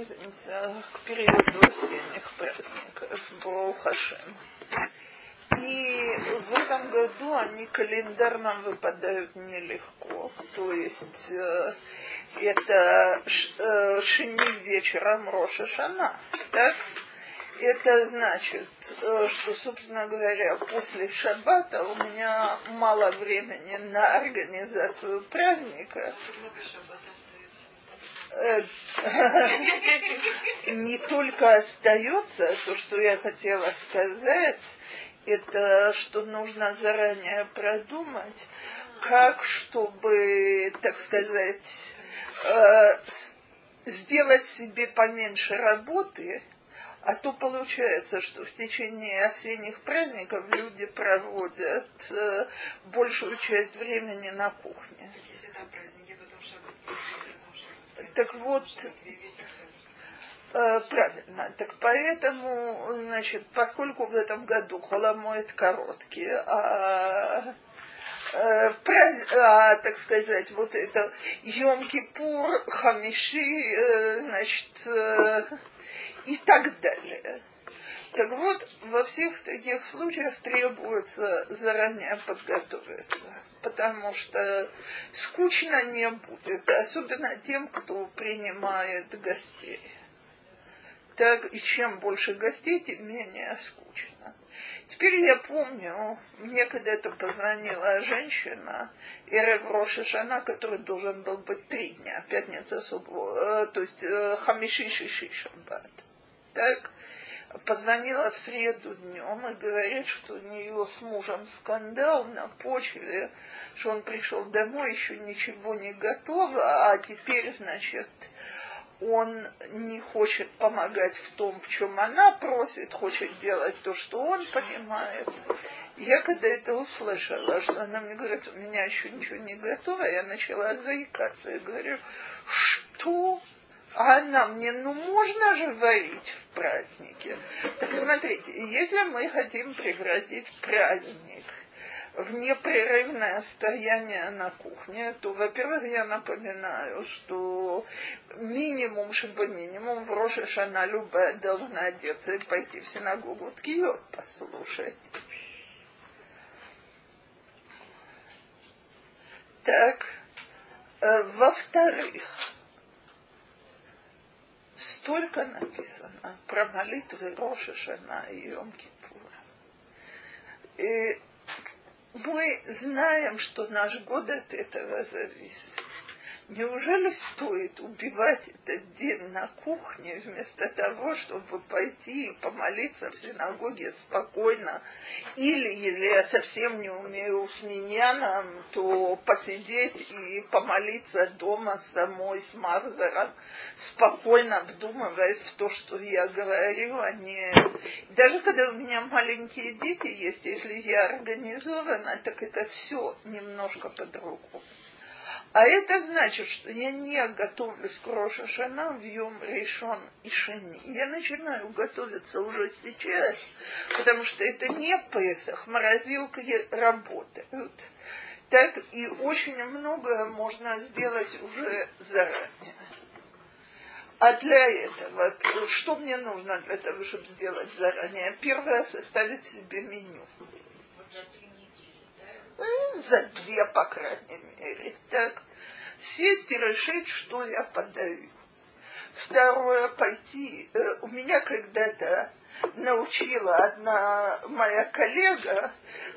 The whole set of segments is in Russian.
близимся к периоду осенних праздников Броухашем. И в этом году они календарно выпадают нелегко. То есть э, это э, шини вечером Роша Шана. Так? Это значит, э, что, собственно говоря, после шаббата у меня мало времени на организацию праздника. Э, не только остается то, что я хотела сказать, это что нужно заранее продумать, как чтобы, так сказать, э, сделать себе поменьше работы, а то получается, что в течение осенних праздников люди проводят э, большую часть времени на кухне. Так вот, э, правильно. Так поэтому, значит, поскольку в этом году холомоет короткий, а э, а, так сказать, вот это Йом-Кипур, Хамиши, э, значит, и так далее. Так вот, во всех таких случаях требуется заранее подготовиться, потому что скучно не будет, особенно тем, кто принимает гостей. Так, и чем больше гостей, тем менее скучно. Теперь я помню, мне когда-то позвонила женщина, Ирев Рошишана, который должен был быть три дня, пятница, суббота, э, то есть э, Хамиши. Так, позвонила в среду днем и говорит, что у нее с мужем скандал на почве, что он пришел домой, еще ничего не готово, а теперь, значит, он не хочет помогать в том, в чем она просит, хочет делать то, что он понимает. Я когда это услышала, что она мне говорит, у меня еще ничего не готово, я начала заикаться. Я говорю, что? А она мне, ну можно же варить в празднике. Так смотрите, если мы хотим превратить праздник в непрерывное стояние на кухне, то, во-первых, я напоминаю, что минимум, чтобы минимум в Роша Шана любая должна одеться и пойти в синагогу Ткиот послушать. Так, э, во-вторых, столько написано про молитвы Роша Шана и Йом Кипура. И мы знаем, что наш год от этого зависит. Неужели стоит убивать этот день на кухне вместо того, чтобы пойти и помолиться в синагоге спокойно? Или, если я совсем не умею с миньяном, то посидеть и помолиться дома самой с Махзером, спокойно вдумываясь в то, что я говорю, а не... Даже когда у меня маленькие дети есть, если я организована, так это все немножко по-другому. А это значит, что я не готовлюсь к Роша Шана в Йом Решон и Шани. Я начинаю готовиться уже сейчас, потому что это не Песах, морозилки работают. Так и очень многое можно сделать уже заранее. А для этого, что мне нужно для того, чтобы сделать заранее? Первое, составить себе меню за две, по крайней мере. Так, сесть и решить, что я подаю. Второе, пойти. Э, у меня когда-то научила одна моя коллега,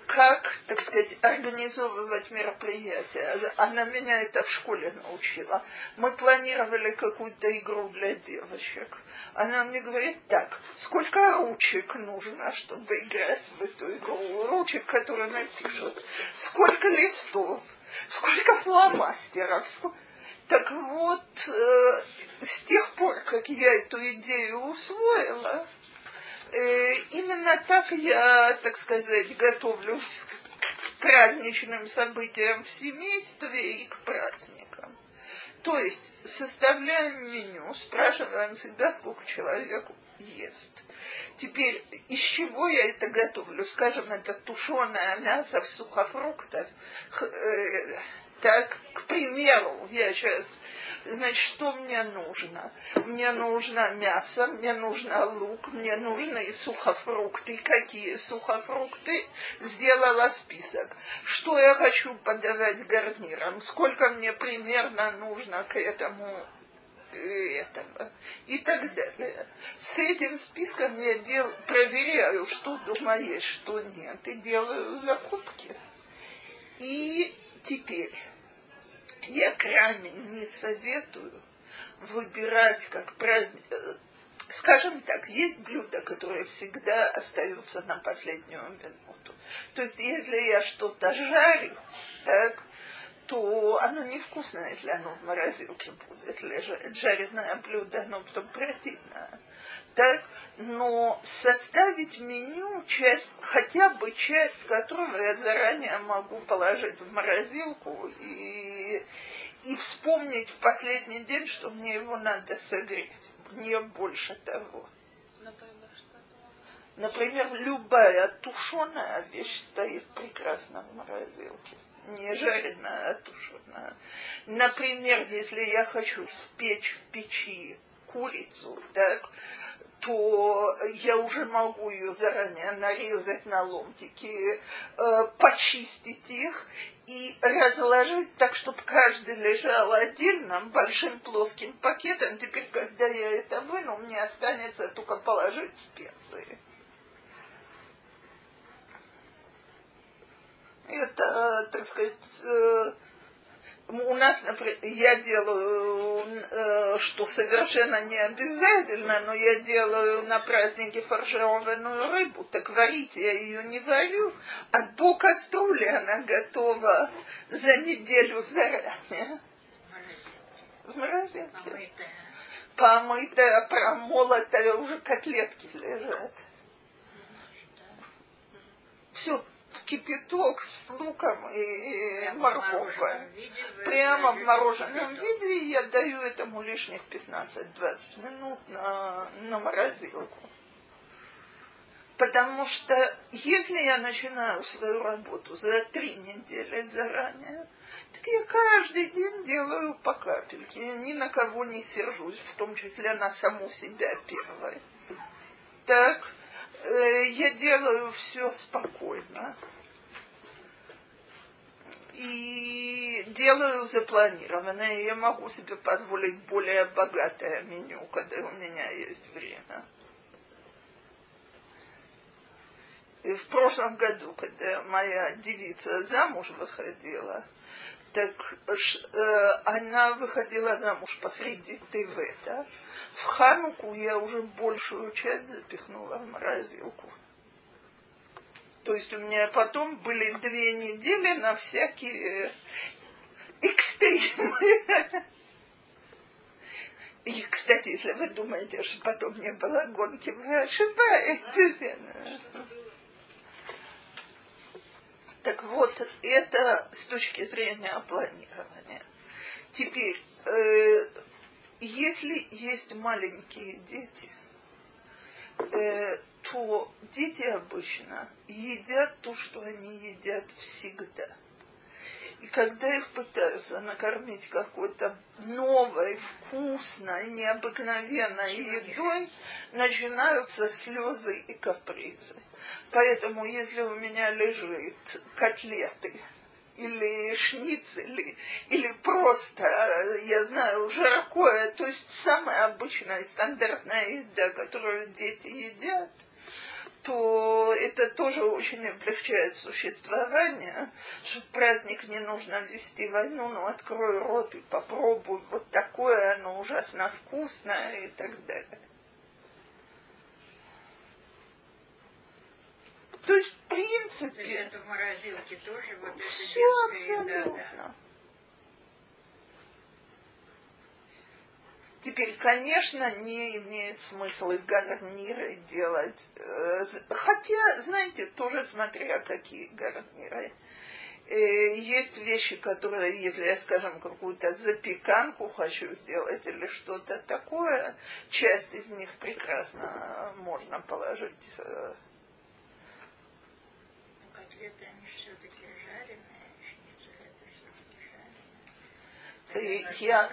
как, так сказать, организовывать мероприятия. Она меня это в школе научила. Мы планировали какую-то игру для девочек. Она мне говорит, так, сколько ручек нужно, чтобы играть в эту игру? Ручек, которые напишут. Сколько листов? Сколько фломастеров? Так вот, э, с тех пор, как я эту идею усвоила, именно так я, так сказать, готовлюсь к праздничным событиям в семействе и к праздникам. То есть составляем меню, спрашиваем себя, сколько человек ест. Теперь, из чего я это готовлю? Скажем, это тушеное мясо в сухофруктах, э, Так, к примеру, я сейчас Значит, что мне нужно? Мне нужно мясо, мне нужно лук, мне нужны сухофрукты. Какие сухофрукты? Сделала список. Что я хочу подавать гарниром? Сколько мне примерно нужно к этому этого и так далее. С этим списком я дел, проверяю, что дома есть, что нет, и делаю закупки. И теперь я крайне не советую выбирать как праздник. Э, скажем так, есть блюда, которые всегда остаются на последнюю минуту. То есть, если я что-то жарю, так, то оно невкусное, если оно в морозилке будет лежать. Жареное блюдо, оно потом противное. Так? Но составить меню, часть, хотя бы часть которого я заранее могу положить в морозилку и, и вспомнить в последний день, что мне его надо согреть. Не больше того. Например, любая тушеная вещь стоит прекрасно в морозилке не жареная, а тушеная. Например, если я хочу спечь в печи курицу, так, то я уже могу ее заранее нарезать на ломтики, э, почистить их и разложить так, чтобы каждый лежал отдельно, большим плоским пакетом. Теперь, когда я это выну, мне останется только положить специи. Это, так сказать, э, у нас, например, я делаю, э, что совершенно не обязательно, но я делаю на празднике фаршированную рыбу, так варить я ее не варю, а до кастрюли она готова за неделю заранее. В морозилке. Помытая. Помытая, промолотая, уже котлетки лежат. Все кипяток с луком и морковкой. Прямо в мороженом виде я даю этому лишних 15-20 минут на, на морозилку. Потому что если я начинаю свою работу за три недели заранее, так я каждый день делаю по капельке. Я ни на кого не сержусь, в том числе на саму себя первой. Так, э, я делаю все спокойно и делаю запланированное. Я могу себе позволить более богатое меню, когда у меня есть время. И в прошлом году, когда моя девица замуж выходила, так э, она выходила замуж посреди ТВ, В Хануку я уже большую часть запихнула в морозилку. То есть у меня потом были две недели на всякие экстремы. И, кстати, если вы думаете, что потом не было гонки, вы ошибаетесь. Так вот, это с точки зрения планирования. Теперь, э, если есть маленькие дети, э, то дети обычно едят то, что они едят всегда. И когда их пытаются накормить какой-то новой, вкусной, необыкновенной едой, начинаются слезы и капризы. Поэтому, если у меня лежит котлеты или шницели, или просто, я знаю, жаркое, то есть самая обычная стандартная еда, которую дети едят – то это тоже очень облегчает существование, что в праздник не нужно вести войну, ну открой рот и попробуй, вот такое оно ужасно вкусное и так далее. То есть, в принципе... То есть это в морозилке тоже вот это Все абсолютно. Еда, да? Теперь, конечно, не имеет смысла гарниры делать. Э, хотя, знаете, тоже смотря какие гарниры. Э, есть вещи, которые, если я, скажем, какую-то запеканку хочу сделать или что-то такое, часть из них прекрасно можно положить. Э. Котлеты, они все-таки жареные, шницель это все-таки жареные. И я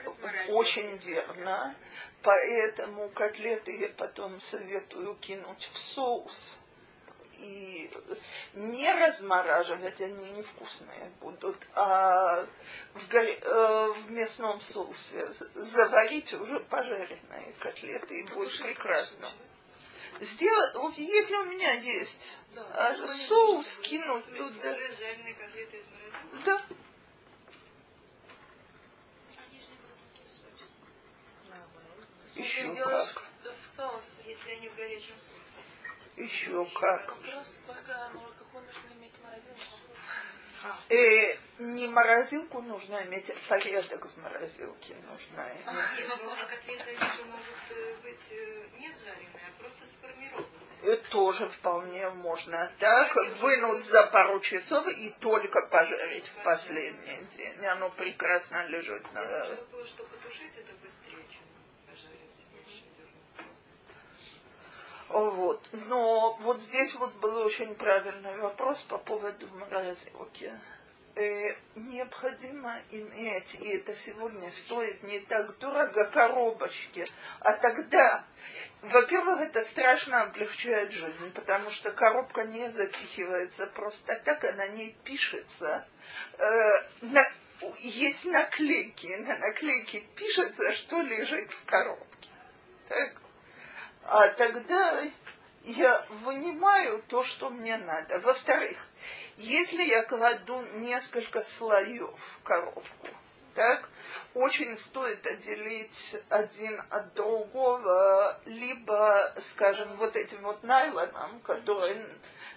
очень верно, поэтому котлеты я потом советую кинуть в соус и не размораживать, они невкусные будут, а в, горе, э, в мясном соусе заварить уже пожаренные котлеты, и будет прекрасно. Сделать, если у меня есть да, а, соус, кинуть туда. Да. Еще как. В соус, если они в горячем соусе. Еще как. Вопрос, какой нужно иметь морозилку? Э, не морозилку нужно иметь, порядок в морозилке нужно иметь. А, ну, а котлеты же могут э, быть э, не жареные, а просто сформированные. И тоже вполне можно так вынуть за пару часов и только пожарить в последний день. Оно прекрасно лежит на... Что потушить это быстрее, чем Вот. Но вот здесь вот был очень правильный вопрос по поводу морозилки. Э, необходимо иметь, и это сегодня стоит не так дорого, коробочки. А тогда, во-первых, это страшно облегчает жизнь, потому что коробка не запихивается просто так, она не пишется. Э, есть наклейки, на наклейке пишется, что лежит в коробке. Так? А тогда я вынимаю то, что мне надо. Во-вторых, если я кладу несколько слоев в коробку, так, очень стоит отделить один от другого, либо, скажем, вот этим вот найлоном, который,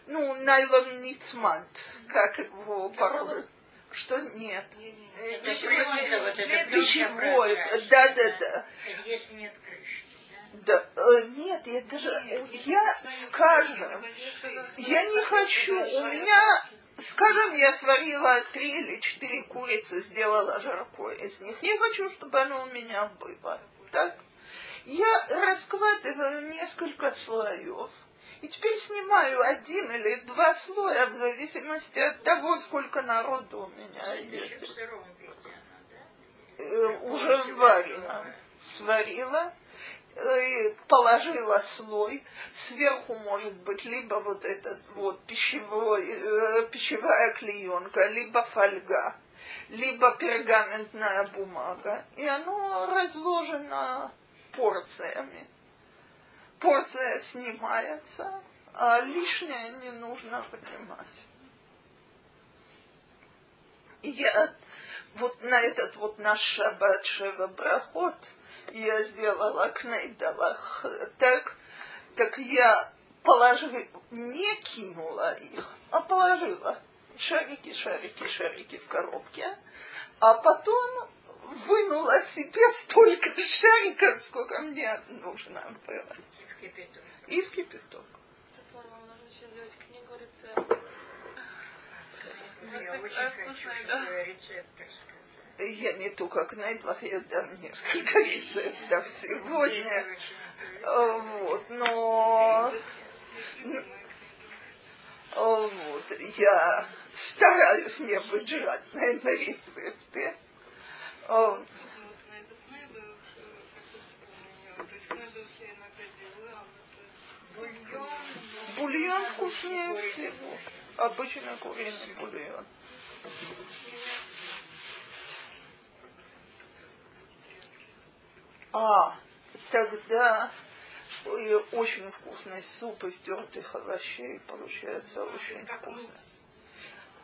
ну, найлон ницмат, как его порой. Что нет? Пищевой, да-да-да. Если нет крыши. Да, э, нет, я даже, я, скажем, я не хочу, у меня, скажем, я сварила три или четыре курицы, сделала жарко из них, не хочу, чтобы оно у меня было, так? Я раскладываю несколько слоев, и теперь снимаю один или два слоя в зависимости от того, сколько народу у меня есть. Э, уже варено. Сварила положила слой, сверху может быть либо вот этот вот пищевой, э, пищевая клеенка, либо фольга, либо пергаментная бумага, и оно разложено порциями. Порция снимается, а лишнее не нужно поднимать. Я вот на этот вот наш шаббат Шева Брахот – я сделала кнейдалах так, так я положила, не кинула их, а положила шарики, шарики, шарики в коробке, а потом вынула себе столько шариков, сколько мне нужно было. И в кипяток. Я очень хочу рецепт рассказать. Я не только к Найдвах, я дам несколько рецептов сегодня. Вот, но... Вот, я стараюсь не быть жадной на рецепты. Вот. Бульон вкуснее всего. Обычно куриный бульон. А, тогда очень вкусный суп из тертых овощей получается очень вкусно.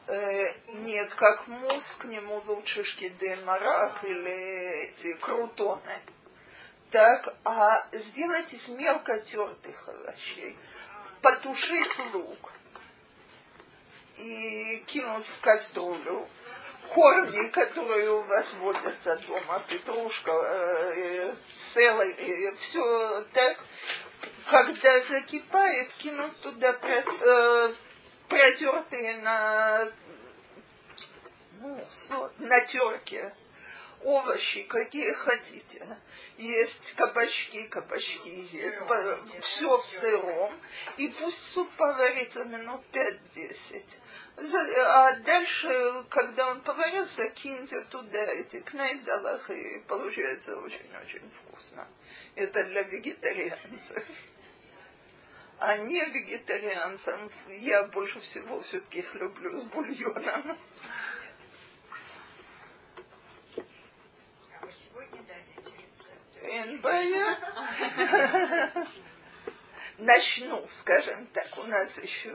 Э, нет, как мусс, к нему лучше шкиды марак или эти крутоны. Так, а сделать из мелко тертых овощей. Потушить лук и кинуть в кастрюлю корни, которые у вас водятся дома, петрушка, э, селери, все так, когда закипает, кинуть туда э, протертые на, ну, на терке овощи, какие хотите. Есть кабачки, кабачки есть, все в сыром. И пусть суп поварится минут 5-10. А дальше, когда он поварился, киньте туда эти кнайдалах, и получается очень-очень вкусно. Это для вегетарианцев. А не вегетарианцам я больше всего все-таки их люблю с бульоном. А вы сегодня дадите рецепт? НБ. Начну, скажем так, у нас еще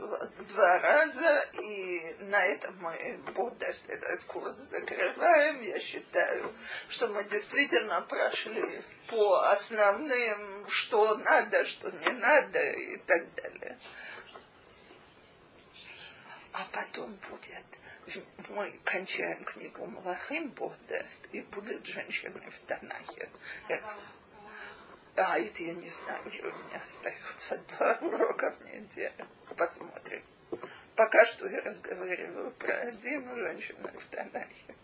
два раза, и на этом мы, Бог даст, этот курс закрываем. Я считаю, что мы действительно прошли по основным, что надо, что не надо и так далее. А потом будет, мы кончаем книгу Малахим, Бог даст, и будет женщины в Танахе. А, это я не знаю, у меня остается два урока в неделю. Посмотрим. Пока что я разговариваю про один женщину в Танахе.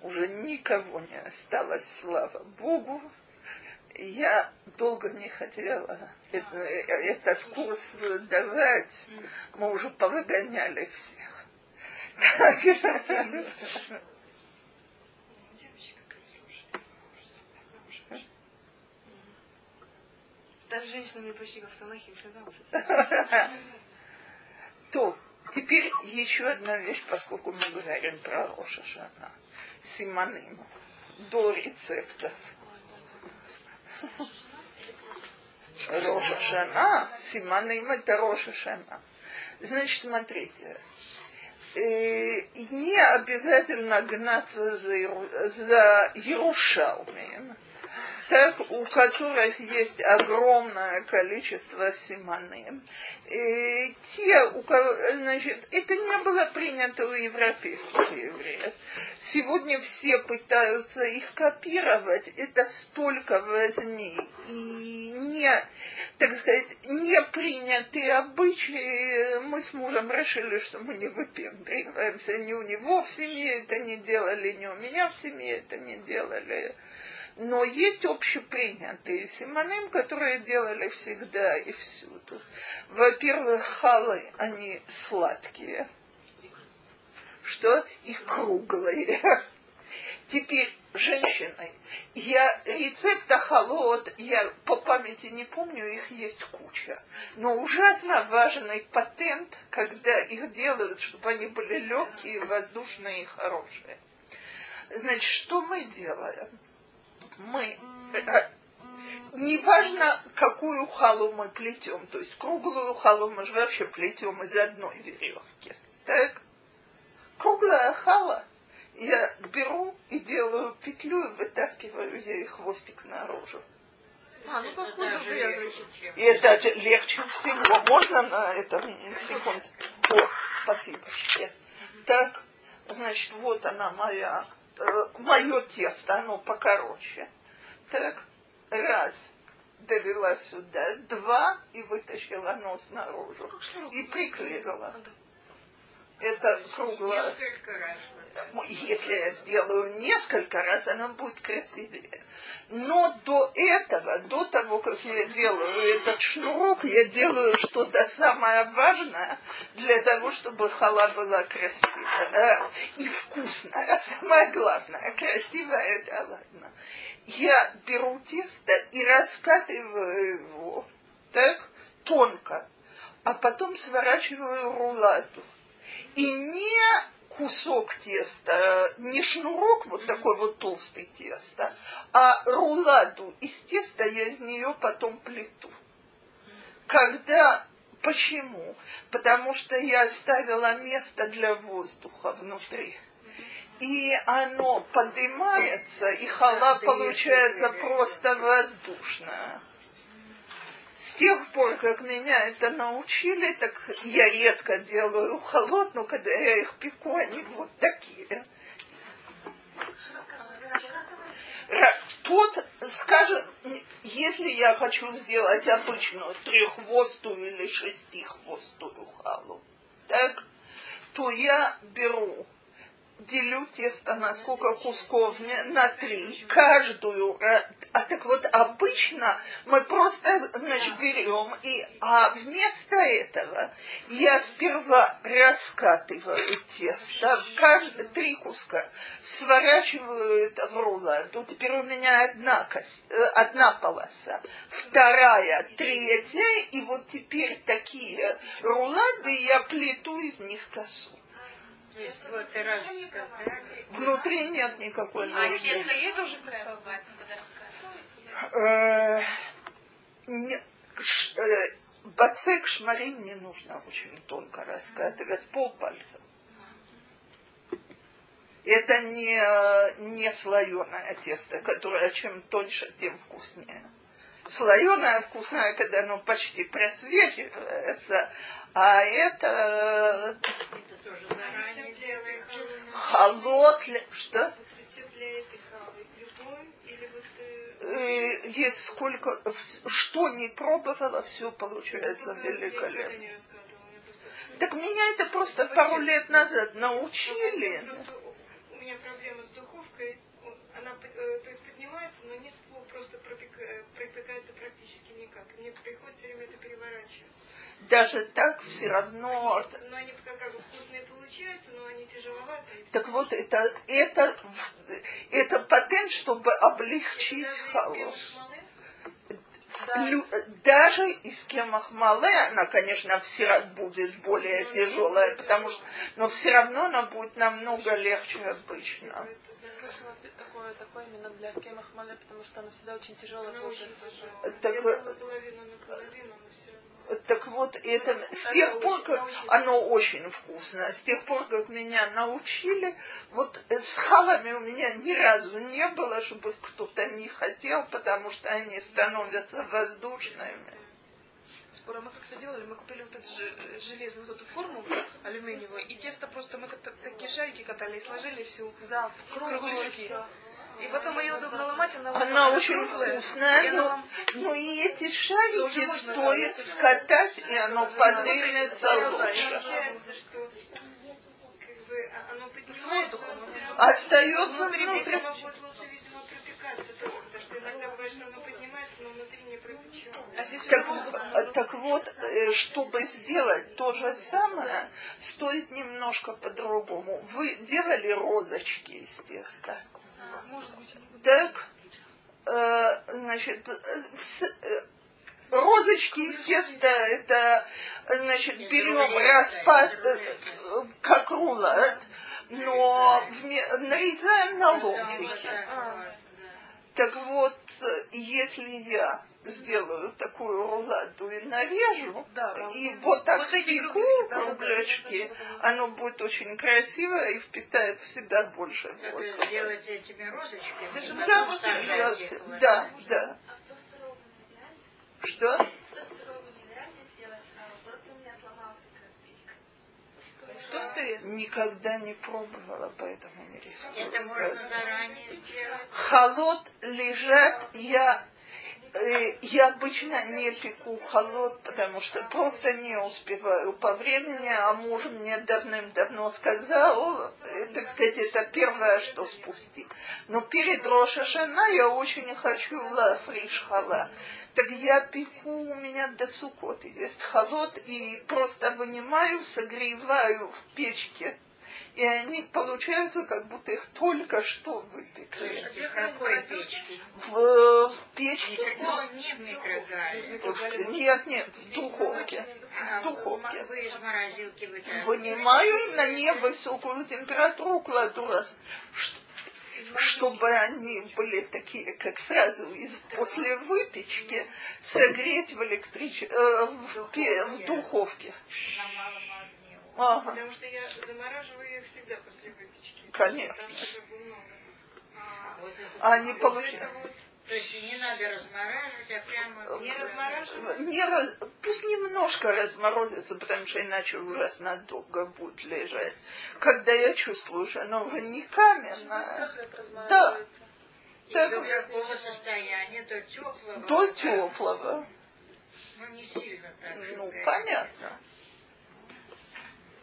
Уже никого не осталось, слава Богу. Я долго не хотела этот курс давать. Мы уже повыгоняли всех. Стать женщинами почти как Танахи, вышли замуж. То, теперь еще одна вещь, поскольку мы говорим про Рошашана. Симоним. До рецептов. Рошашана. Симоним это Рошашана. Значит, смотрите, э, не обязательно гнаться за, за Ярушалмием так, у которых есть огромное количество симоним. И те, у кого, значит, это не было принято у европейских евреев. Сегодня все пытаются их копировать, это столько возни. И не, так сказать, не принятые обычаи, мы с мужем решили, что мы не выпендриваемся. Ни у него в семье это не делали, ни у меня в семье это не делали. Но есть общепринятые симоним, которые делали всегда и всюду. Во-первых, халы, они сладкие. Что? И круглые. Теперь женщины. Я рецепта холод, я по памяти не помню, их есть куча. Но ужасно важный патент, когда их делают, чтобы они были легкие, воздушные и хорошие. Значит, что мы делаем? Мы, неважно, какую халу мы плетем, то есть круглую халу мы же вообще плетем из одной веревки. Так? Круглая хала, я беру и делаю петлю и вытаскиваю ей хвостик наружу. А, ну как кожу завязываете. И это легче всего. Можно на этом секунд? О, спасибо. Так, значит, вот она моя мое тесто, оно покороче. Так, раз, довела сюда, два, и вытащила нос наружу. И приклеила. Это круглое. Несколько раз. Если я сделаю несколько раз, оно будет красивее. Но до этого, до того, как я делаю этот шнурок, я делаю что-то самое важное для того, чтобы хала была красивая и вкусная. Самое главное, красивая это ладно. Я беру тесто и раскатываю его так тонко, а потом сворачиваю рулату и не кусок теста, не шнурок вот такой вот толстый теста, а руладу из теста я из нее потом плету. Когда Почему? Потому что я оставила место для воздуха внутри. И оно поднимается, и хала получается просто воздушная. С тех пор, как меня это научили, так я редко делаю холод, но когда я их пеку, они вот такие. Тут, скажем, если я хочу сделать обычную треххвостую или шестихвостую халу, так, то я беру делю тесто на сколько кусков? На три. Каждую. А так вот обычно мы просто, значит, берем и, а вместо этого я сперва раскатываю тесто, каждый, три куска, сворачиваю это в руладу. Теперь у меня одна, кость, э, одна полоса, вторая, третья, и вот теперь такие рулады я плету из них косу. То есть вот раз Внутри нет никакой А нужды. если косовая? Э, не- ш- э, Бацек шмарим не нужно очень тонко раскатывать, полпальца. Это не, э, не слоеное тесто, которое чем тоньше, тем вкуснее. Слоеное вкусное, когда оно почти просвечивается, а это Это тоже заранее делается. холод, что? Вот... э, Э, Есть сколько, что не пробовала, все получается великолепно. Так меня это просто пару лет назад научили. У меня проблема с духовкой. Она э, то есть поднимается, но низ просто э, пропекается практически никак. И мне приходится все время это переворачивать. Даже так все равно. Но они как, бы вкусные получаются, но они тяжеловатые. Так вот, это, это, это патент, чтобы облегчить халу. Лю- Даже из кемахмале она, конечно, все равно будет более тяжелая, потому что, но все равно она будет намного легче обычно. Я слышала такое, такое именно для кемах мале, потому что она всегда очень очень получается. Так равно. Так вот, это с тех пор, как оно очень вкусно, с тех пор, как меня научили, вот с халами у меня ни разу не было, чтобы кто-то не хотел, потому что они становятся воздушными. Спора мы как-то делали, мы купили вот эту же, э, железную вот эту форму алюминиевую, и тесто просто мы как-то такие шарики катали и сложили всю да, в кругляшки. И потом ее удобно ломать, она, Она очень круглая, вкусная, но, вам- но и эти шарики можно стоит делать. скатать, и оно подымется Да, да, лучше. Оно Остается внутри, видимо, будет лучше, видимо, пропекаться потому что иногда бывает, что оно поднимается, но внутри не пропечено. А здесь Так, так вот, э, чтобы сделать то же самое, стоит немножко по-другому. Вы делали розочки из теста? Так, э, значит, э, розочки из теста, это, значит, берем распад, как рулет, но нарезаем на ломтики. Так вот, если я сделаю такую руладу и нарежу, Да. и вот так Вот эти спеку кругляшки, да, да, да, оно будет очень красиво и впитает в себя больше Это воздуха. сделать этими розочками? Даже потом Да, да, да. А? Что? Тостере? Никогда не пробовала, поэтому не рискую Это можно заранее сделать. Холод лежат, я, я обычно не пеку холод, потому что просто не успеваю по времени, а муж мне давным-давно сказал, э, так сказать, это первое, что спустить. Но перед Рошашана я очень хочу лафриш хала. Так я пеку, у меня до сукоты есть холод, и просто вынимаю, согреваю в печке. И они получаются, как будто их только что выпекли. В какой печке? В, в печке? Ну, не в микрогале. В- Нет, нет, в духовке. А В духовке. Вы из морозилки. Вынимаю на невысокую температуру, кладу раз, чтобы они были такие, как сразу из, после выпечки, согреть в, электрич... э, в, в духовке. Ага, Потому что я замораживаю их всегда после выпечки. Конечно. Много. А Вот А вот получают. это вот То есть не надо размораживать, а прямо... не размораживать. Не раз- Пусть немножко разморозится, потому что иначе ужасно долго будет лежать. Когда я чувствую, что оно уже не каменное, Да. И так, до какого состояния? До теплого? до теплого. Ну, не сильно так. Ну, понятно. микроволновку, да, если у которого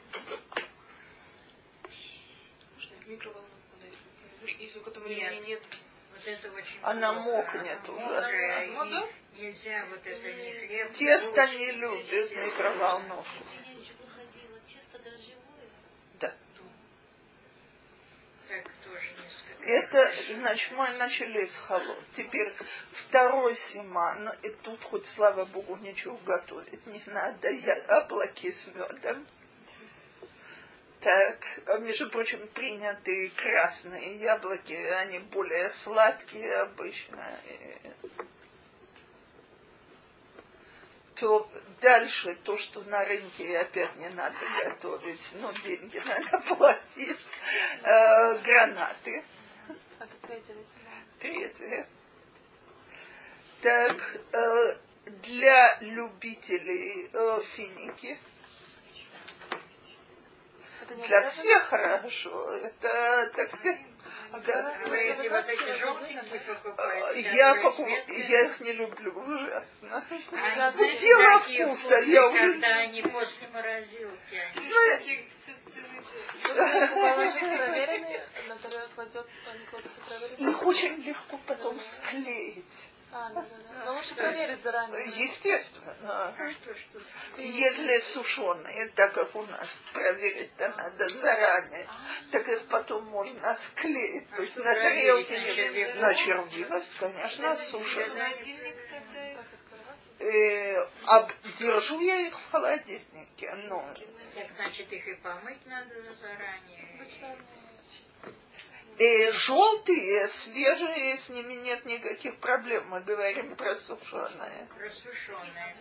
Нет. времени нет. Вот это очень Она плохо. мокнет Она ужасно. мокрая, Ну и. Нельзя вот это не хлеб. Тесто булочки, не любит микроволновку. Да. Так тоже несколько. Это, значит, мы начали с холод. Теперь второй симан. И тут хоть, слава богу, ничего готовить не надо. Яблоки с медом. Так, а, между прочим, приняты красные яблоки, они более сладкие обычно. То дальше то, что на рынке опять не надо готовить, но деньги надо платить. Э, гранаты. Весна. Третье. Так, э, для любителей э, финики. Не Для всех хорошо. Это, так сказать, Э, покупаете? Я, покуп- я их не люблю ужасно. А Я знаете, дело вкуса, я уже- когда они после морозилки. Знаете, их очень легко потом склеить. А, да, да, да. Но лучше проверить заранее. Естественно. А? Если сушеные, так как у нас проверить-то надо заранее, так их потом можно склеить. То есть что на тарелке На не червивость? на червивость, конечно, сушеные. Э, а держу я их в холодильнике. Ну, Так, значит, их и помыть надо заранее. Обычно э, желтые, свежие, с ними нет никаких проблем. Мы говорим про сушеные. Просушенные.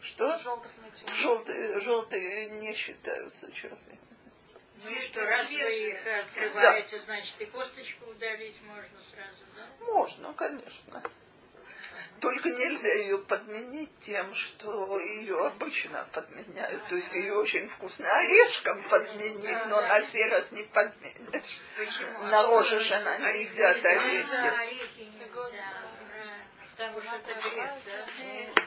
Что? желтых ничего. Желтые, желтые не считаются червями. Ну и что, раз вы их открываете, значит, и косточку удалить можно сразу, да? Можно, конечно. Только нельзя ее подменить тем, что ее обычно подменяют. То есть ее очень вкусно орешком подменить, но на сей раз не подменишь. Почему? На роже жена не едят орехи. орехи нельзя, правильно. Потому что это грех, да?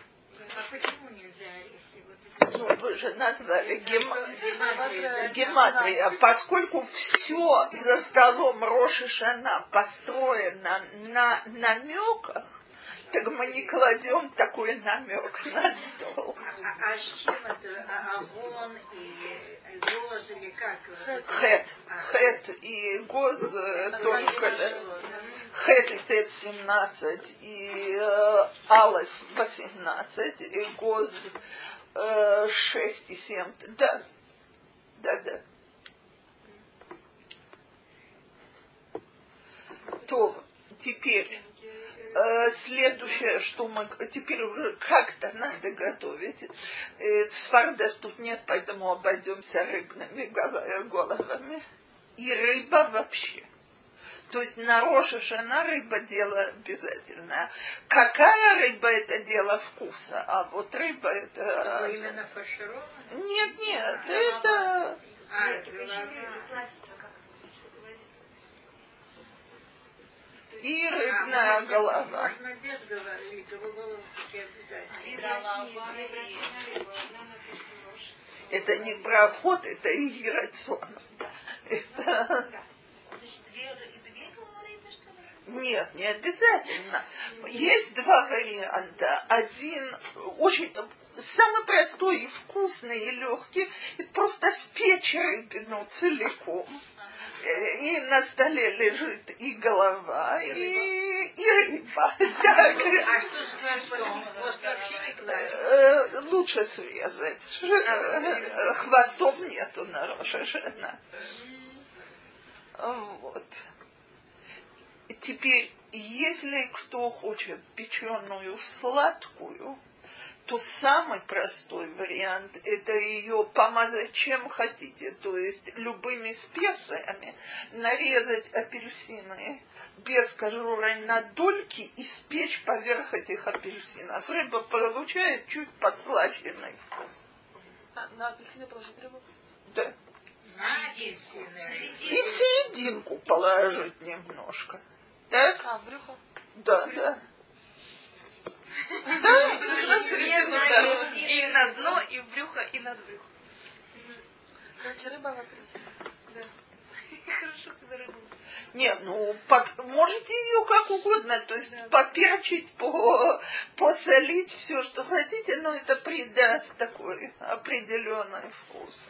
А почему нельзя орехи? Вот эти Ну, вы же назвали гем- гематрия. Поскольку все за столом Роши Шана построено на намеках, так мы не кладем такой намек на стол. А, а с чем это? А, Авон и гоз или как? Хет. Хет и Гоз э, тоже когда... Хет и Тет 17, и э, Алеф 18, и Гоз э, 6 и 7. Да, да, да. То теперь э, следующее, что мы теперь уже как-то надо готовить. Э, свардов тут нет, поэтому обойдемся рыбными гол- головами. И рыба вообще. То есть на Рошашана рыба дело обязательно. Какая рыба это дело вкуса, а вот рыба это... Что именно фаршированное? Нет, нет, это... А, Еще голова. рыбы плавится, как что говорится. И А, рыбная можно- голова. Можно без головы, головки обязательно. голова Это не проход, это и рацион. Это... Нет, не обязательно. Есть два варианта. Один очень самый простой и вкусный и легкий. Это просто спечь рыбину целиком. И на столе лежит и голова, и, и рыба. Так. А что с хвостом? Хвост вообще не класть? Э, Лучше срезать. Э, Хвостов нету на Рошашана. Вот. Теперь, если кто хочет печеную сладкую, то самый простой вариант это ее помазать чем хотите, то есть любыми специями, нарезать апельсины без кожуры на дольки и спечь поверх этих апельсинов. Рыба получает чуть подслащенный вкус. А, на апельсины положить рыбу? Да. На апельсины. И в серединку положить немножко. Так? А, в брюхо? Да, да. И на дно, и в брюхо, и над брюхо. Короче, рыба в апельсине. Да. Хорошо, когда рыбу. Нет, ну, по- можете ее как угодно, то есть поперчить, по, посолить, все, что хотите, но это придаст такой определенный вкус.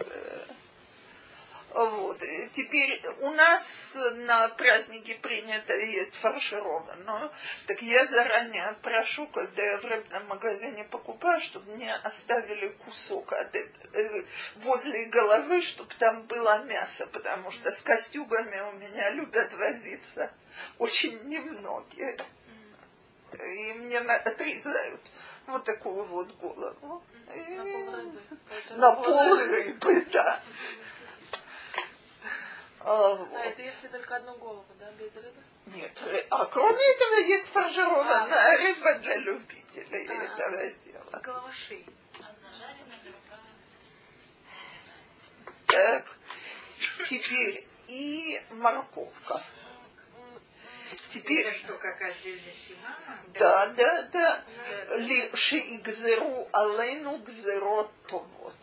Вот. Теперь у нас на празднике принято есть фаршированную. Так я заранее прошу, когда я в рыбном магазине покупаю, чтобы мне оставили кусок от э, возле головы, чтобы там было мясо, потому что с костюгами у меня любят возиться очень немногие. И мне отрезают вот такую вот голову. На пол рыбы. На пол рыбы, да. А. А это если только одну голову, да, без рыбы? Нет, ры- а кроме этого есть фаршированная рыба для любителей А. этого дела. Голова шеи. Одна жареная, другая. Так, теперь и морковка. Теперь, Это что, как отдельный симан? да, да, да, ли шиигзеру алейну гзерот вот.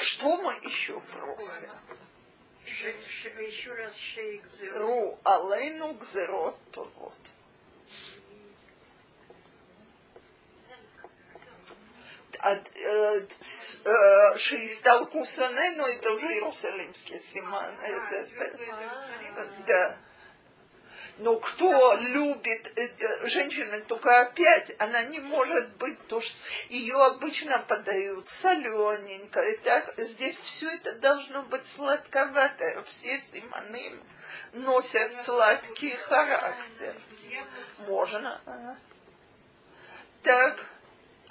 Что мы еще просим? Ш- ш- Еще раз шейк зеру. Ру алейну гзерот вот. от э, э, Шиисталку Сане, но это уже Иерусалимский Симан. А, это, это- да. Но кто любит э, э, женщины, только опять она не может быть то, что ее обычно подают солененько. И так здесь все это должно быть сладковатое. Все симаны носят сладкий характер. Можно. ага. Так,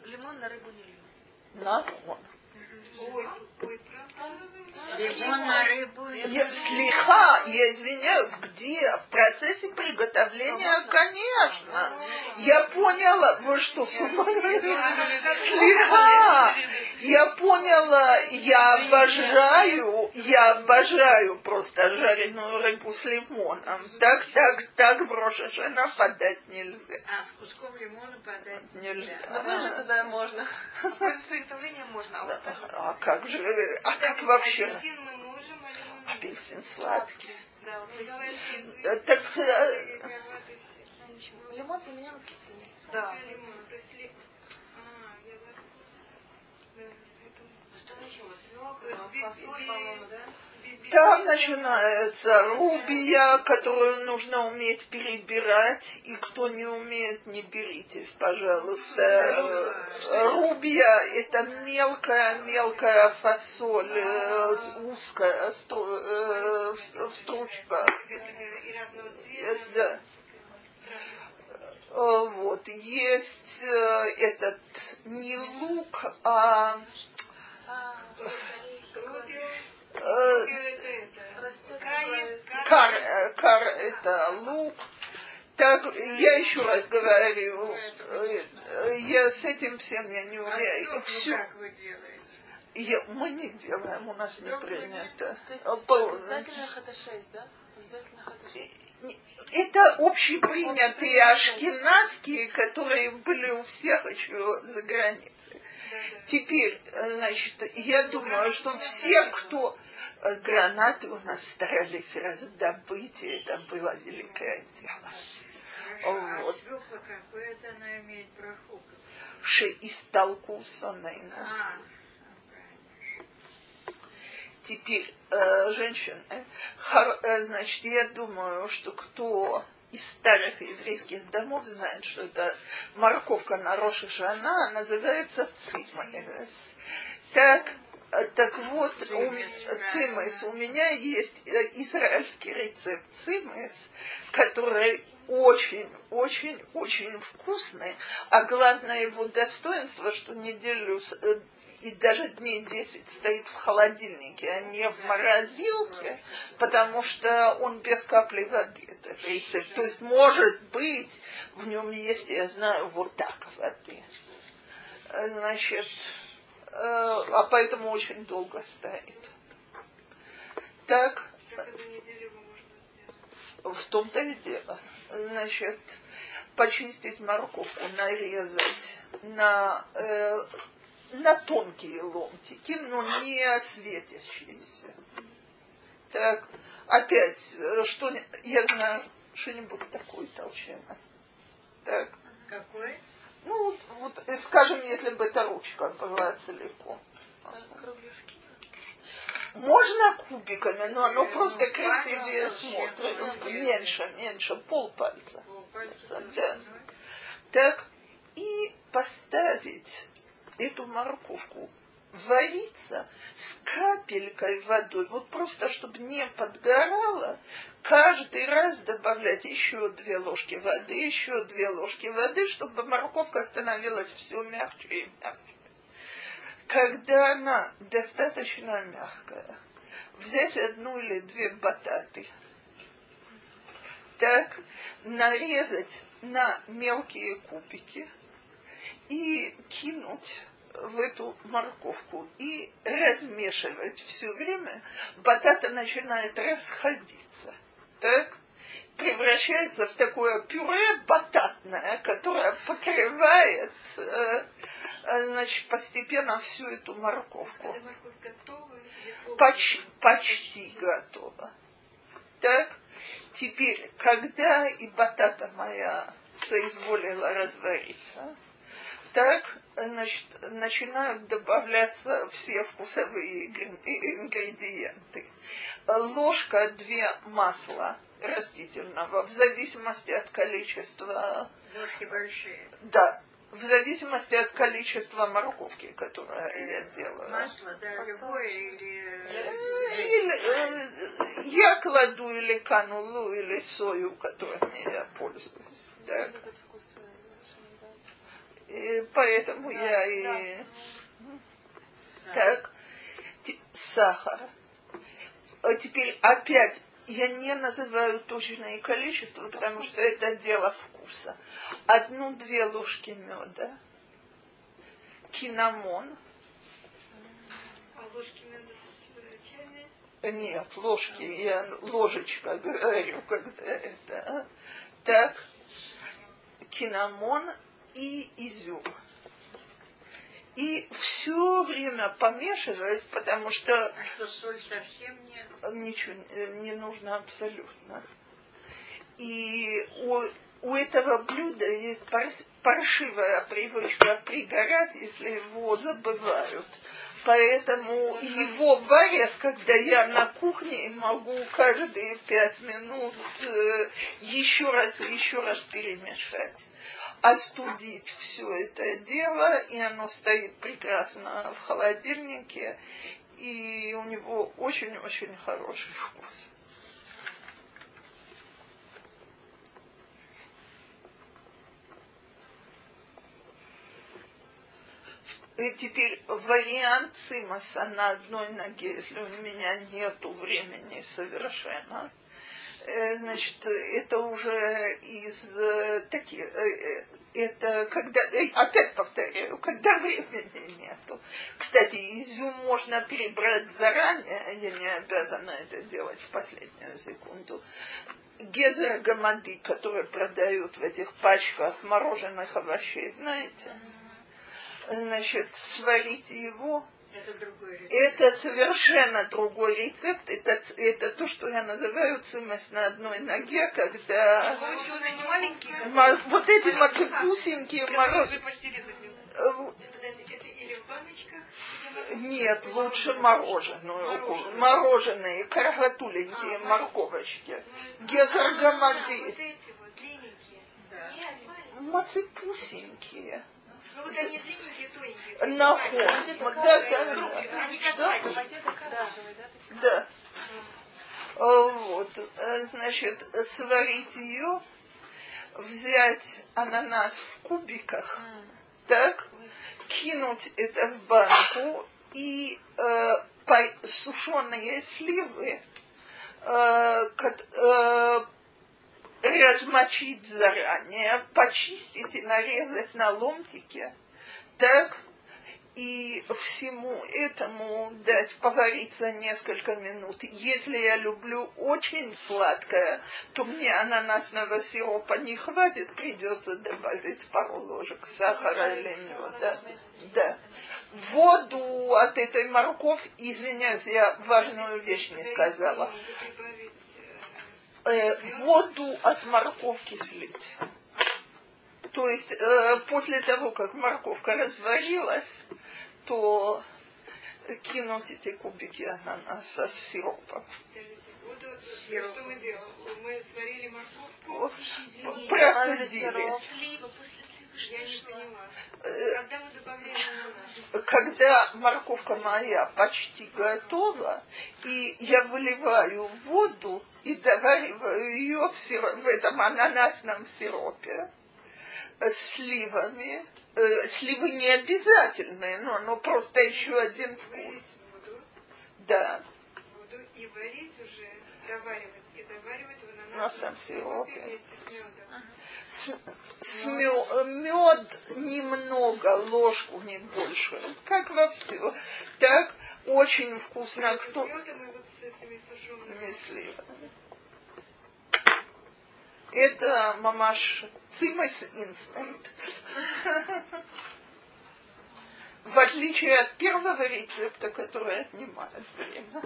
Лимон на рыбу не льем. нахон. Ой, ой, правда? На рыбу. Я, слегка, я извиняюсь, где? В процессе приготовления, конечно. Я поняла, вы что, с ума? Слегка. Я поняла, я обожаю, я обожаю просто жареную рыбу с лимоном. Так, так, так в Рошашана подать нельзя. А, с куском лимона подать Нельзя. Ну, выжать тогда можно. В процессе приготовления можно. А А как же, а как вообще? Апельсин мы можем, а лимон. Апельсин сладкий. Да, Апельсин. Так, э. Ничего. Лимон меня апельсин. Да. Лимон. То есть ли- А, я забыла. Да, это... Что ничего, свекла, То есть фасоль, би- по-моему, да? би- би- Там начинается рубия, которую нужно уметь перебирать, и кто не умеет, не беритесь, пожалуйста. Э, Рубия – это мелкая-мелкая фасоль, э, узкая, стру- э, в стручках. э, Э, да. Э, Вот, есть э, этот не лук, а Кар, кар это лук. Так, я еще раз говорю, я с этим всем я не А умею. стопку Всё- как вы делаете? я- мы не делаем, у нас не принято. То есть по- обязательно 6, да? Обязательно это 6. Это общепринятые ашкенадские, которые были у всех еще за границей. Теперь, э, значит, я думаю, что все, кто э, гранаты у нас старались раздобыть, и это было великое дело. Хорошо. Вот. А свекла какой это она имеет браху? Ше из толку сонейну. А, Теперь, э, женщины, э, значит, я думаю, что кто из старых еврейских домов знает, что это морковка на Роша Шана, называется цимес. Так, так вот, у, Цимес, у меня есть э, израильский рецепт цимес, который очень, очень, очень вкусный, а главное его достоинство, что неделю э, и даже дней 10 стоит в холодильнике, а не в морозилке, потому что он без капли воды, рецепт. То есть, может быть, в нем есть, я знаю, вот так воды. Значит, э, а поэтому очень долго стоит. Так, в том-то и дело. Значит, почистить морковку, нарезать на, э, на тонкие ломтики, но не светящиеся. Так, опять, э, что я знаю, что-нибудь такое толщина. Так. Какой? Ну, вот, э, скажем, если бы эта ручка была целиком. Можно кубиками, но оно просто ну, красивее пальцем смотрит. вообще, Меньше, меньше, полпальца. Полпальца Да. Так, и поставить эту морковку вариться с капелькой водой, вот просто чтобы не подгорало, каждый раз добавлять еще две ложки воды, еще две ложки воды, чтобы морковка становилась все мягче и мягче. Когда она достаточно мягкая, взять одну или две бататы, так, нарезать на мелкие кубики и кинуть в эту морковку и размешивать все время, батата начинает расходиться. Так? Превращается в такое пюре бататное, которое покрывает э, значит, постепенно всю эту морковку. Морковь готова? Поч- почти готово. Так, теперь, когда и батата моя соизволила развариться, так, значит, начинают добавляться все вкусовые ингре- ингредиенты. Ложка две масла растительного, в зависимости от количества, Ложки большие. да, в зависимости от количества морковки, которую я делаю. Масло, да, любое или... Э, или, э, я кладу или канулу, или сою, которыми я пользуюсь. Так. И поэтому я и... Так. Т- Сахар. А теперь опять я не называю точное количество, потому что это дело вкуса. Одну-две ложки меда, кинамон, А ложки меда с э, чайной? Нет, ложки, я ложечка говорю, когда это. а. Так, кинамон и изюм. И все время помешивать, потому что А что, соль совсем нет? ничего э, не нужно абсолютно. И у, у этого блюда есть пар- паршивая привычка пригорать, если его забывают. Поэтому его варят, когда я на кухне могу каждые пять минут э, еще раз и еще раз перемешать. Остудить все это дело, и оно стоит прекрасно в холодильнике, и у него очень-очень хороший вкус. И теперь вариант цимаса на одной ноге, если у меня нету времени совершенно, значит, это уже из э, таких, э, э, это когда, э, опять повторяю, когда времени нету. Кстати, изюм можно перебрать заранее, я не обязана это делать в последнюю секунду. Гезер гамади, который продают в этих пачках мороженых овощей, знаете? Значит, сварите его, Это другой рецепт. это совершенно другой рецепт. Это, это то, что я называю цимес на одной ноге, когда вот маленькие, ма- вот эти мацепусенькие надо. э, Подождите, это или в баночках? или в- Нет, лучше мороженую. ку- Мороженые, каргатуленькие морковочки. Гезергамады. Вот эти вот. Да. Мацепусенькие. Ну вот они длинненькие, тоненькие. Нахом. Да, да, да. Они? Да. А, Вот, э, значит, сварить ее, взять ананас в кубиках, так, кинуть это в банку и э, сушеные сливы э, э, размочить заранее, почистить и нарезать на ломтики, так, и всему этому дать повариться несколько минут. Если я люблю очень сладкое, то мне ананасного сиропа не хватит, придется добавить пару ложек сахара или меда. Да. Воду от этой морковки, извиняюсь, я важную вещь не сказала. Э, воду от морковки слить. То есть э, после того, как морковка разварилась, то кинуть эти кубики ананаса с сиропом. Сироп. Что мы делали? Мы сварили морковку. Процедили. Я не поняла. Когда мы добавляем Когда морковка моя почти готова, и я выливаю воду и довариваю ее в, сироп, в этом ананасном сиропе с сливами, э, сливы не обязательные, но оно просто еще один вкус. Воду, Да. воду и варить уже, доваривать На ананасном сам сиропе. с мед немного, ложку не больше, как во все. Так очень вкусно. Кто сливами. Это мамаш цимас инстант. В отличие от первого рецепта, который отнимает время.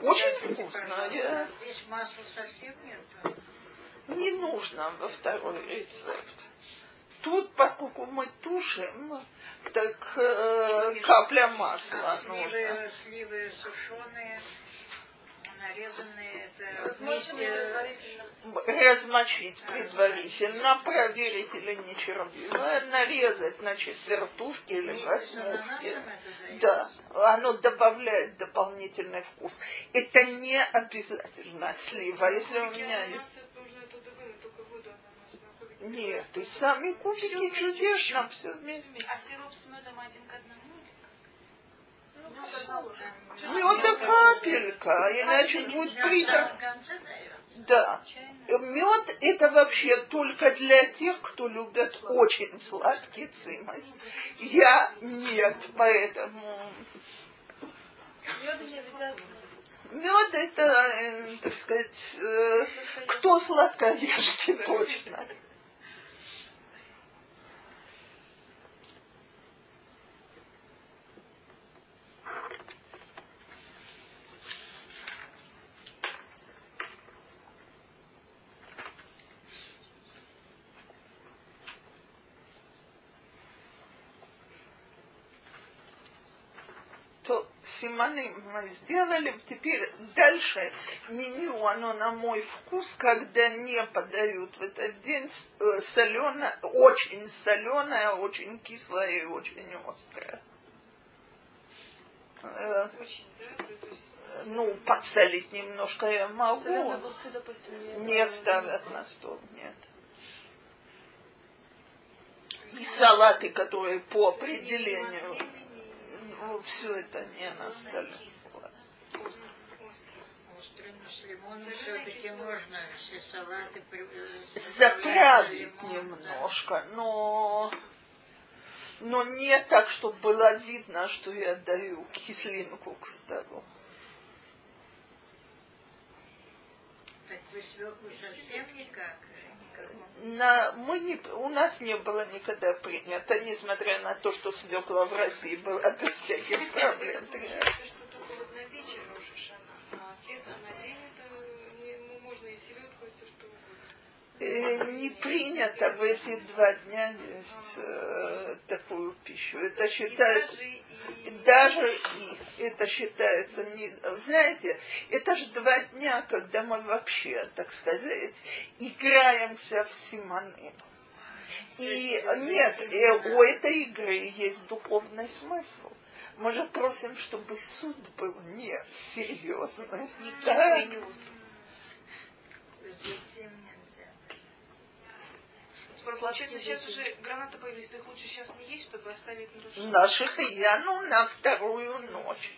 Очень вкусно, я- Здесь масла совсем нет. Не нужно во второй рецепт. Тут, поскольку мы тушим, так э, капля масла нужна. Сливы, сливы сушеные, нарезанные, это вместе предварительно. размочить предварительно, проверить или не червивое, нарезать на четвертушки или вместе с восьмушки. ананасом это Да, оно добавляет дополнительный вкус. Это не обязательно слива. Если у меня есть... Нет, и сами кубики чудесно все вместе. А сироп с медом один к одному? Меда капелька, иначе будет призрак. Да. Мед это вообще только для тех, кто любит очень сладкий цимас. Я нет, поэтому не мед это, э, так сказать, э, кто сладкоежки точно. Симаны мы сделали. Теперь дальше меню, оно на мой вкус, когда не подают в этот день соленое, очень соленое, очень кислое и очень острое. Э, Очень, да? То есть Ну, подсолить немножко я могу. Соленые огурцы, допустим, не, Не ставят на стол, нет. И салаты, которые по определению, все это не на столе. Острый, но с лимоном все-таки можно все салаты при- э, Заправить немножко, но, но не так, чтобы было видно, что я даю кислинку к столу. Так вы свеклу совсем никак? Э? На, мы не, у нас не было никогда принято, несмотря на то, что свекла в России была без всяких проблем. А не- ну, можно и селедку, и все что угодно. Э, не принято в эти два дня есть э, такую пищу. Это И считается даже и даже и это считается не знаете это же два дня когда мы вообще так сказать играемся в симоним и нет э, у этой игры есть духовный смысл мы же просим, чтобы суд был не серьезный. Да? и не. Затем нельзя. Получается, сейчас уже гранаты появились, то их лучше сейчас не есть, чтобы оставить на душе. Наших я, ну, на вторую ночь.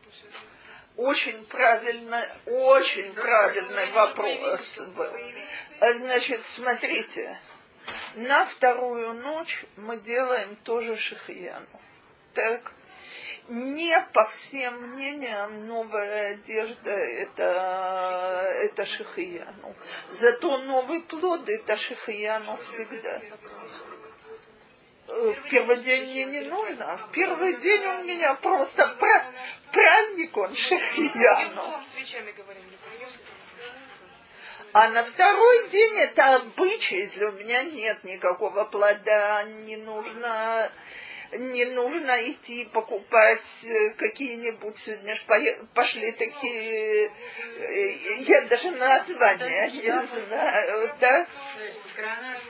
Очень правильно, очень правильный вопрос был. А, Значит, смотрите, на вторую ночь мы делаем тоже шахияну. Так? Не по всем мнениям новая одежда это, это шихияну. Зато новый плод это шихияну всегда. Э, В первый день мне не нужно. В первый день у меня просто пра- праздник он шихияну. А на второй день это обычай, если у меня нет никакого плода, не нужно, не нужно идти покупать э, какие-нибудь, сегодня ж пое- пошли такие, э, я даже названия не знаю, да? То есть гранат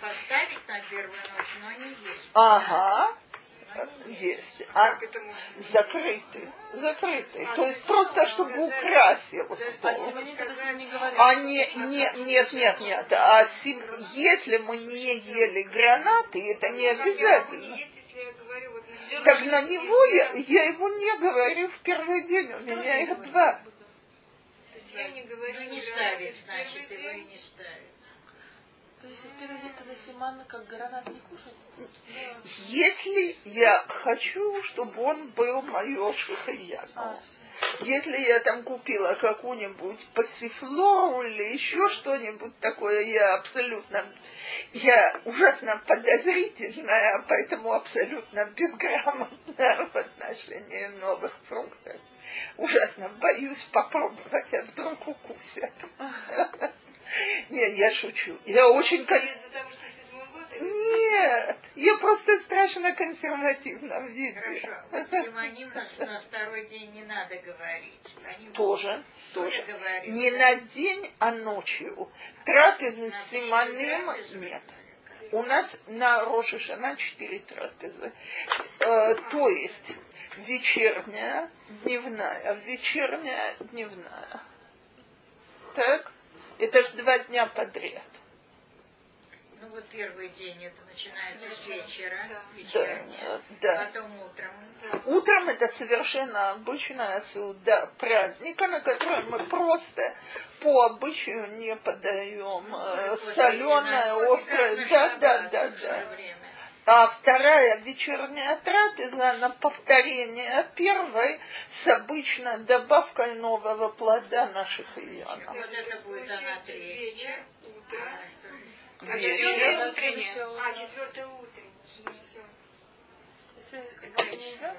поставить на первую ночь, но не есть. Ага, есть. А закрытый, закрытый. То есть просто, чтобы украсил А стол. Симоним тогда не говорит. А не, не, нет, нет, нет. А если мы не ели гранаты, это не обязательно. Есть, если я говорю, вот на зерна- Так на него я, я его не говорю в первый день, у меня их два. То есть я не говорю Ну не ставить, в значит, первый его и не ставить. То есть первый день тогда как гранат не кушать? Если я хочу, чтобы он был мое шихаяну, если я там купила какую-нибудь пассифлору или еще что-нибудь такое, я абсолютно, я ужасно подозрительная, поэтому абсолютно безграмотная в отношении новых фруктов. Ужасно боюсь попробовать, а вдруг укусят. Не, я шучу. Я очень, Из-за того, что нет, я просто страшно консервативна в виде. Хорошо. Симоним на, второй день не надо говорить. Они Тоже, тоже говорят. Не на день, а ночью. Трапезы На с Симоним нет. У нас на Рошишана четыре трапезы. Э, то есть вечерняя, дневная, вечерняя, дневная. Так? Это ж два дня подряд. Ну вот первый день это начинается с вечера, Да, вечерняя, да. потом утром. Утром это совершенно обычная суда праздника, на который мы просто по обычаю не подаем э, После соленое, синагоги, острое. Да, да, да, да. А вторая вечерняя трапеза на повторение первой с обычно добавкой нового плода наших ионов. вот это будет она третья. утро. А, Вечер. четвертое Утреннее. А, четвертое утреннее. Ну?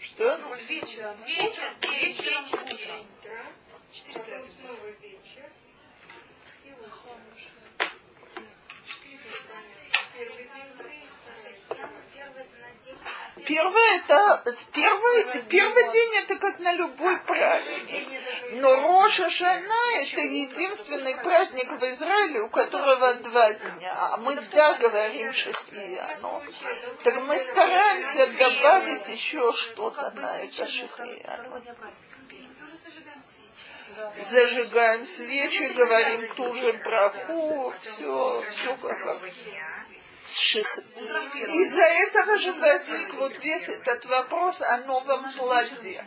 Что? ну, вечером. Вечер, вечером, вечер, утром. день, утро. Четыре Потом снова вечер. И утро. Четыре трапезы. Первый день Первый это первый, первый день это как на любой праздник. Но Роша Шана это единственный праздник в Израиле, у которого два дня. А мы да говорим Шахияну. Так мы стараемся добавить еще что-то на это Шахияну. Зажигаем свечи, говорим ту же браху, все, все как Из-за этого же возник вот весь этот вопрос о новом плоде.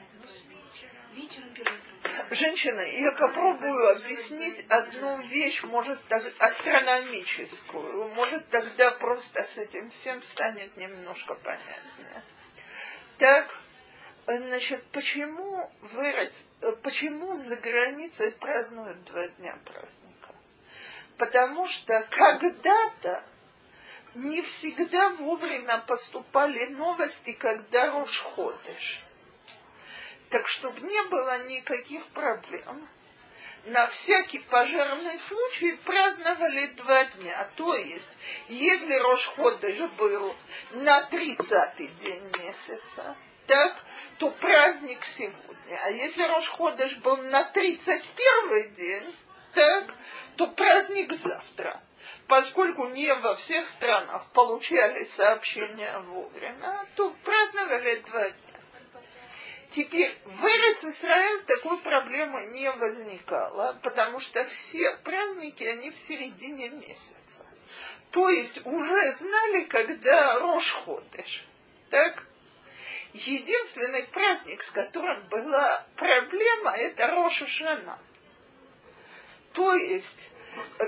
Женщина, я попробую объяснить одну вещь, может, так, астрономическую. Может, тогда просто с этим всем станет немножко понятнее. Так, значит, почему, в Эрец- э, почему за границей празднуют два дня праздника? Потому что когда-то не всегда вовремя поступали новости, когда Рошходыш. Так чтобы не было никаких проблем, на всякий пожарный случай праздновали два дня. То есть, если Рошходыш был на 30-й день месяца, так, то праздник сегодня. А если Рошходыш был на 31-й день, так, то праздник завтра. Поскольку не во всех странах получали сообщения вовремя, то праздновали два дня. Теперь в Исраэль такой проблемы не возникало, потому что все праздники, они в середине месяца. То есть уже знали, когда Рошходыш. Так? Единственный праздник, с которым была проблема, это Роша. То есть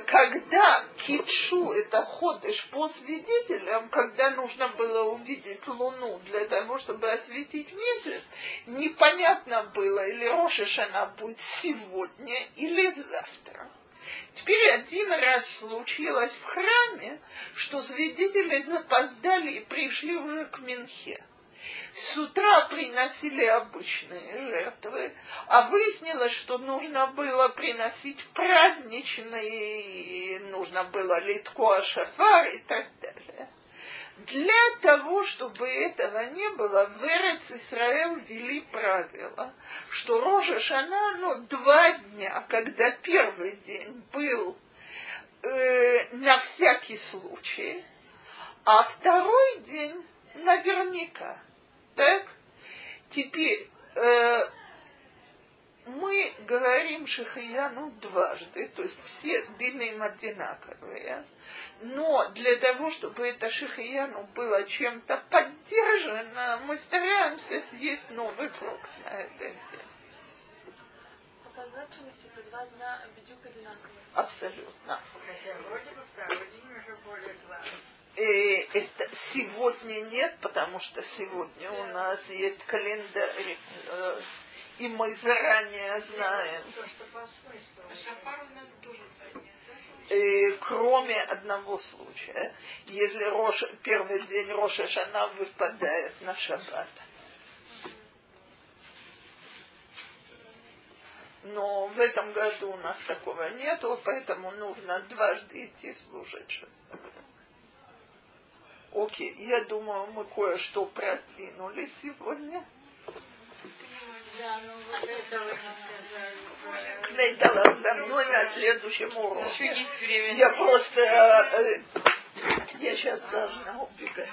когда китшу это ходишь по свидетелям, когда нужно было увидеть луну для того, чтобы осветить месяц, непонятно было, или Рошишана будет сегодня или завтра. Теперь один раз случилось в храме, что свидетели запоздали и пришли уже к Минхе. С утра приносили обычные жертвы, а выяснилось, что нужно было приносить праздничные, нужно было литко шафар и так далее. Для того, чтобы этого не было, в Эрец Исраэл ввели правило, что Рожа Шана, ну, два дня, когда первый день был э, на всякий случай, а второй день наверняка. Так? Теперь э, мы говорим Шихаяну дважды, то есть все длины им одинаковые, но для того, чтобы это Шихаяну было чем-то поддержано, мы стараемся съесть новый фрукт на этот день. Показательности по два дня бедюк одинаковые. Абсолютно. Хотя вроде бы второй день уже более главный. Э, это сегодня нет, потому что сегодня у нас есть календарь, э, и мы заранее знаем, э, кроме одного случая, если Рош, первый день Роша Шана выпадает на шаббат. Но в этом году у нас такого нету, поэтому нужно дважды идти служить шаббат. Окей, я думаю, мы кое-что продвинули сегодня. Да, ну вот не сказали. Клейдала за мной на следующем уроке. Еще есть время. Я просто... э, я сейчас должна убегать.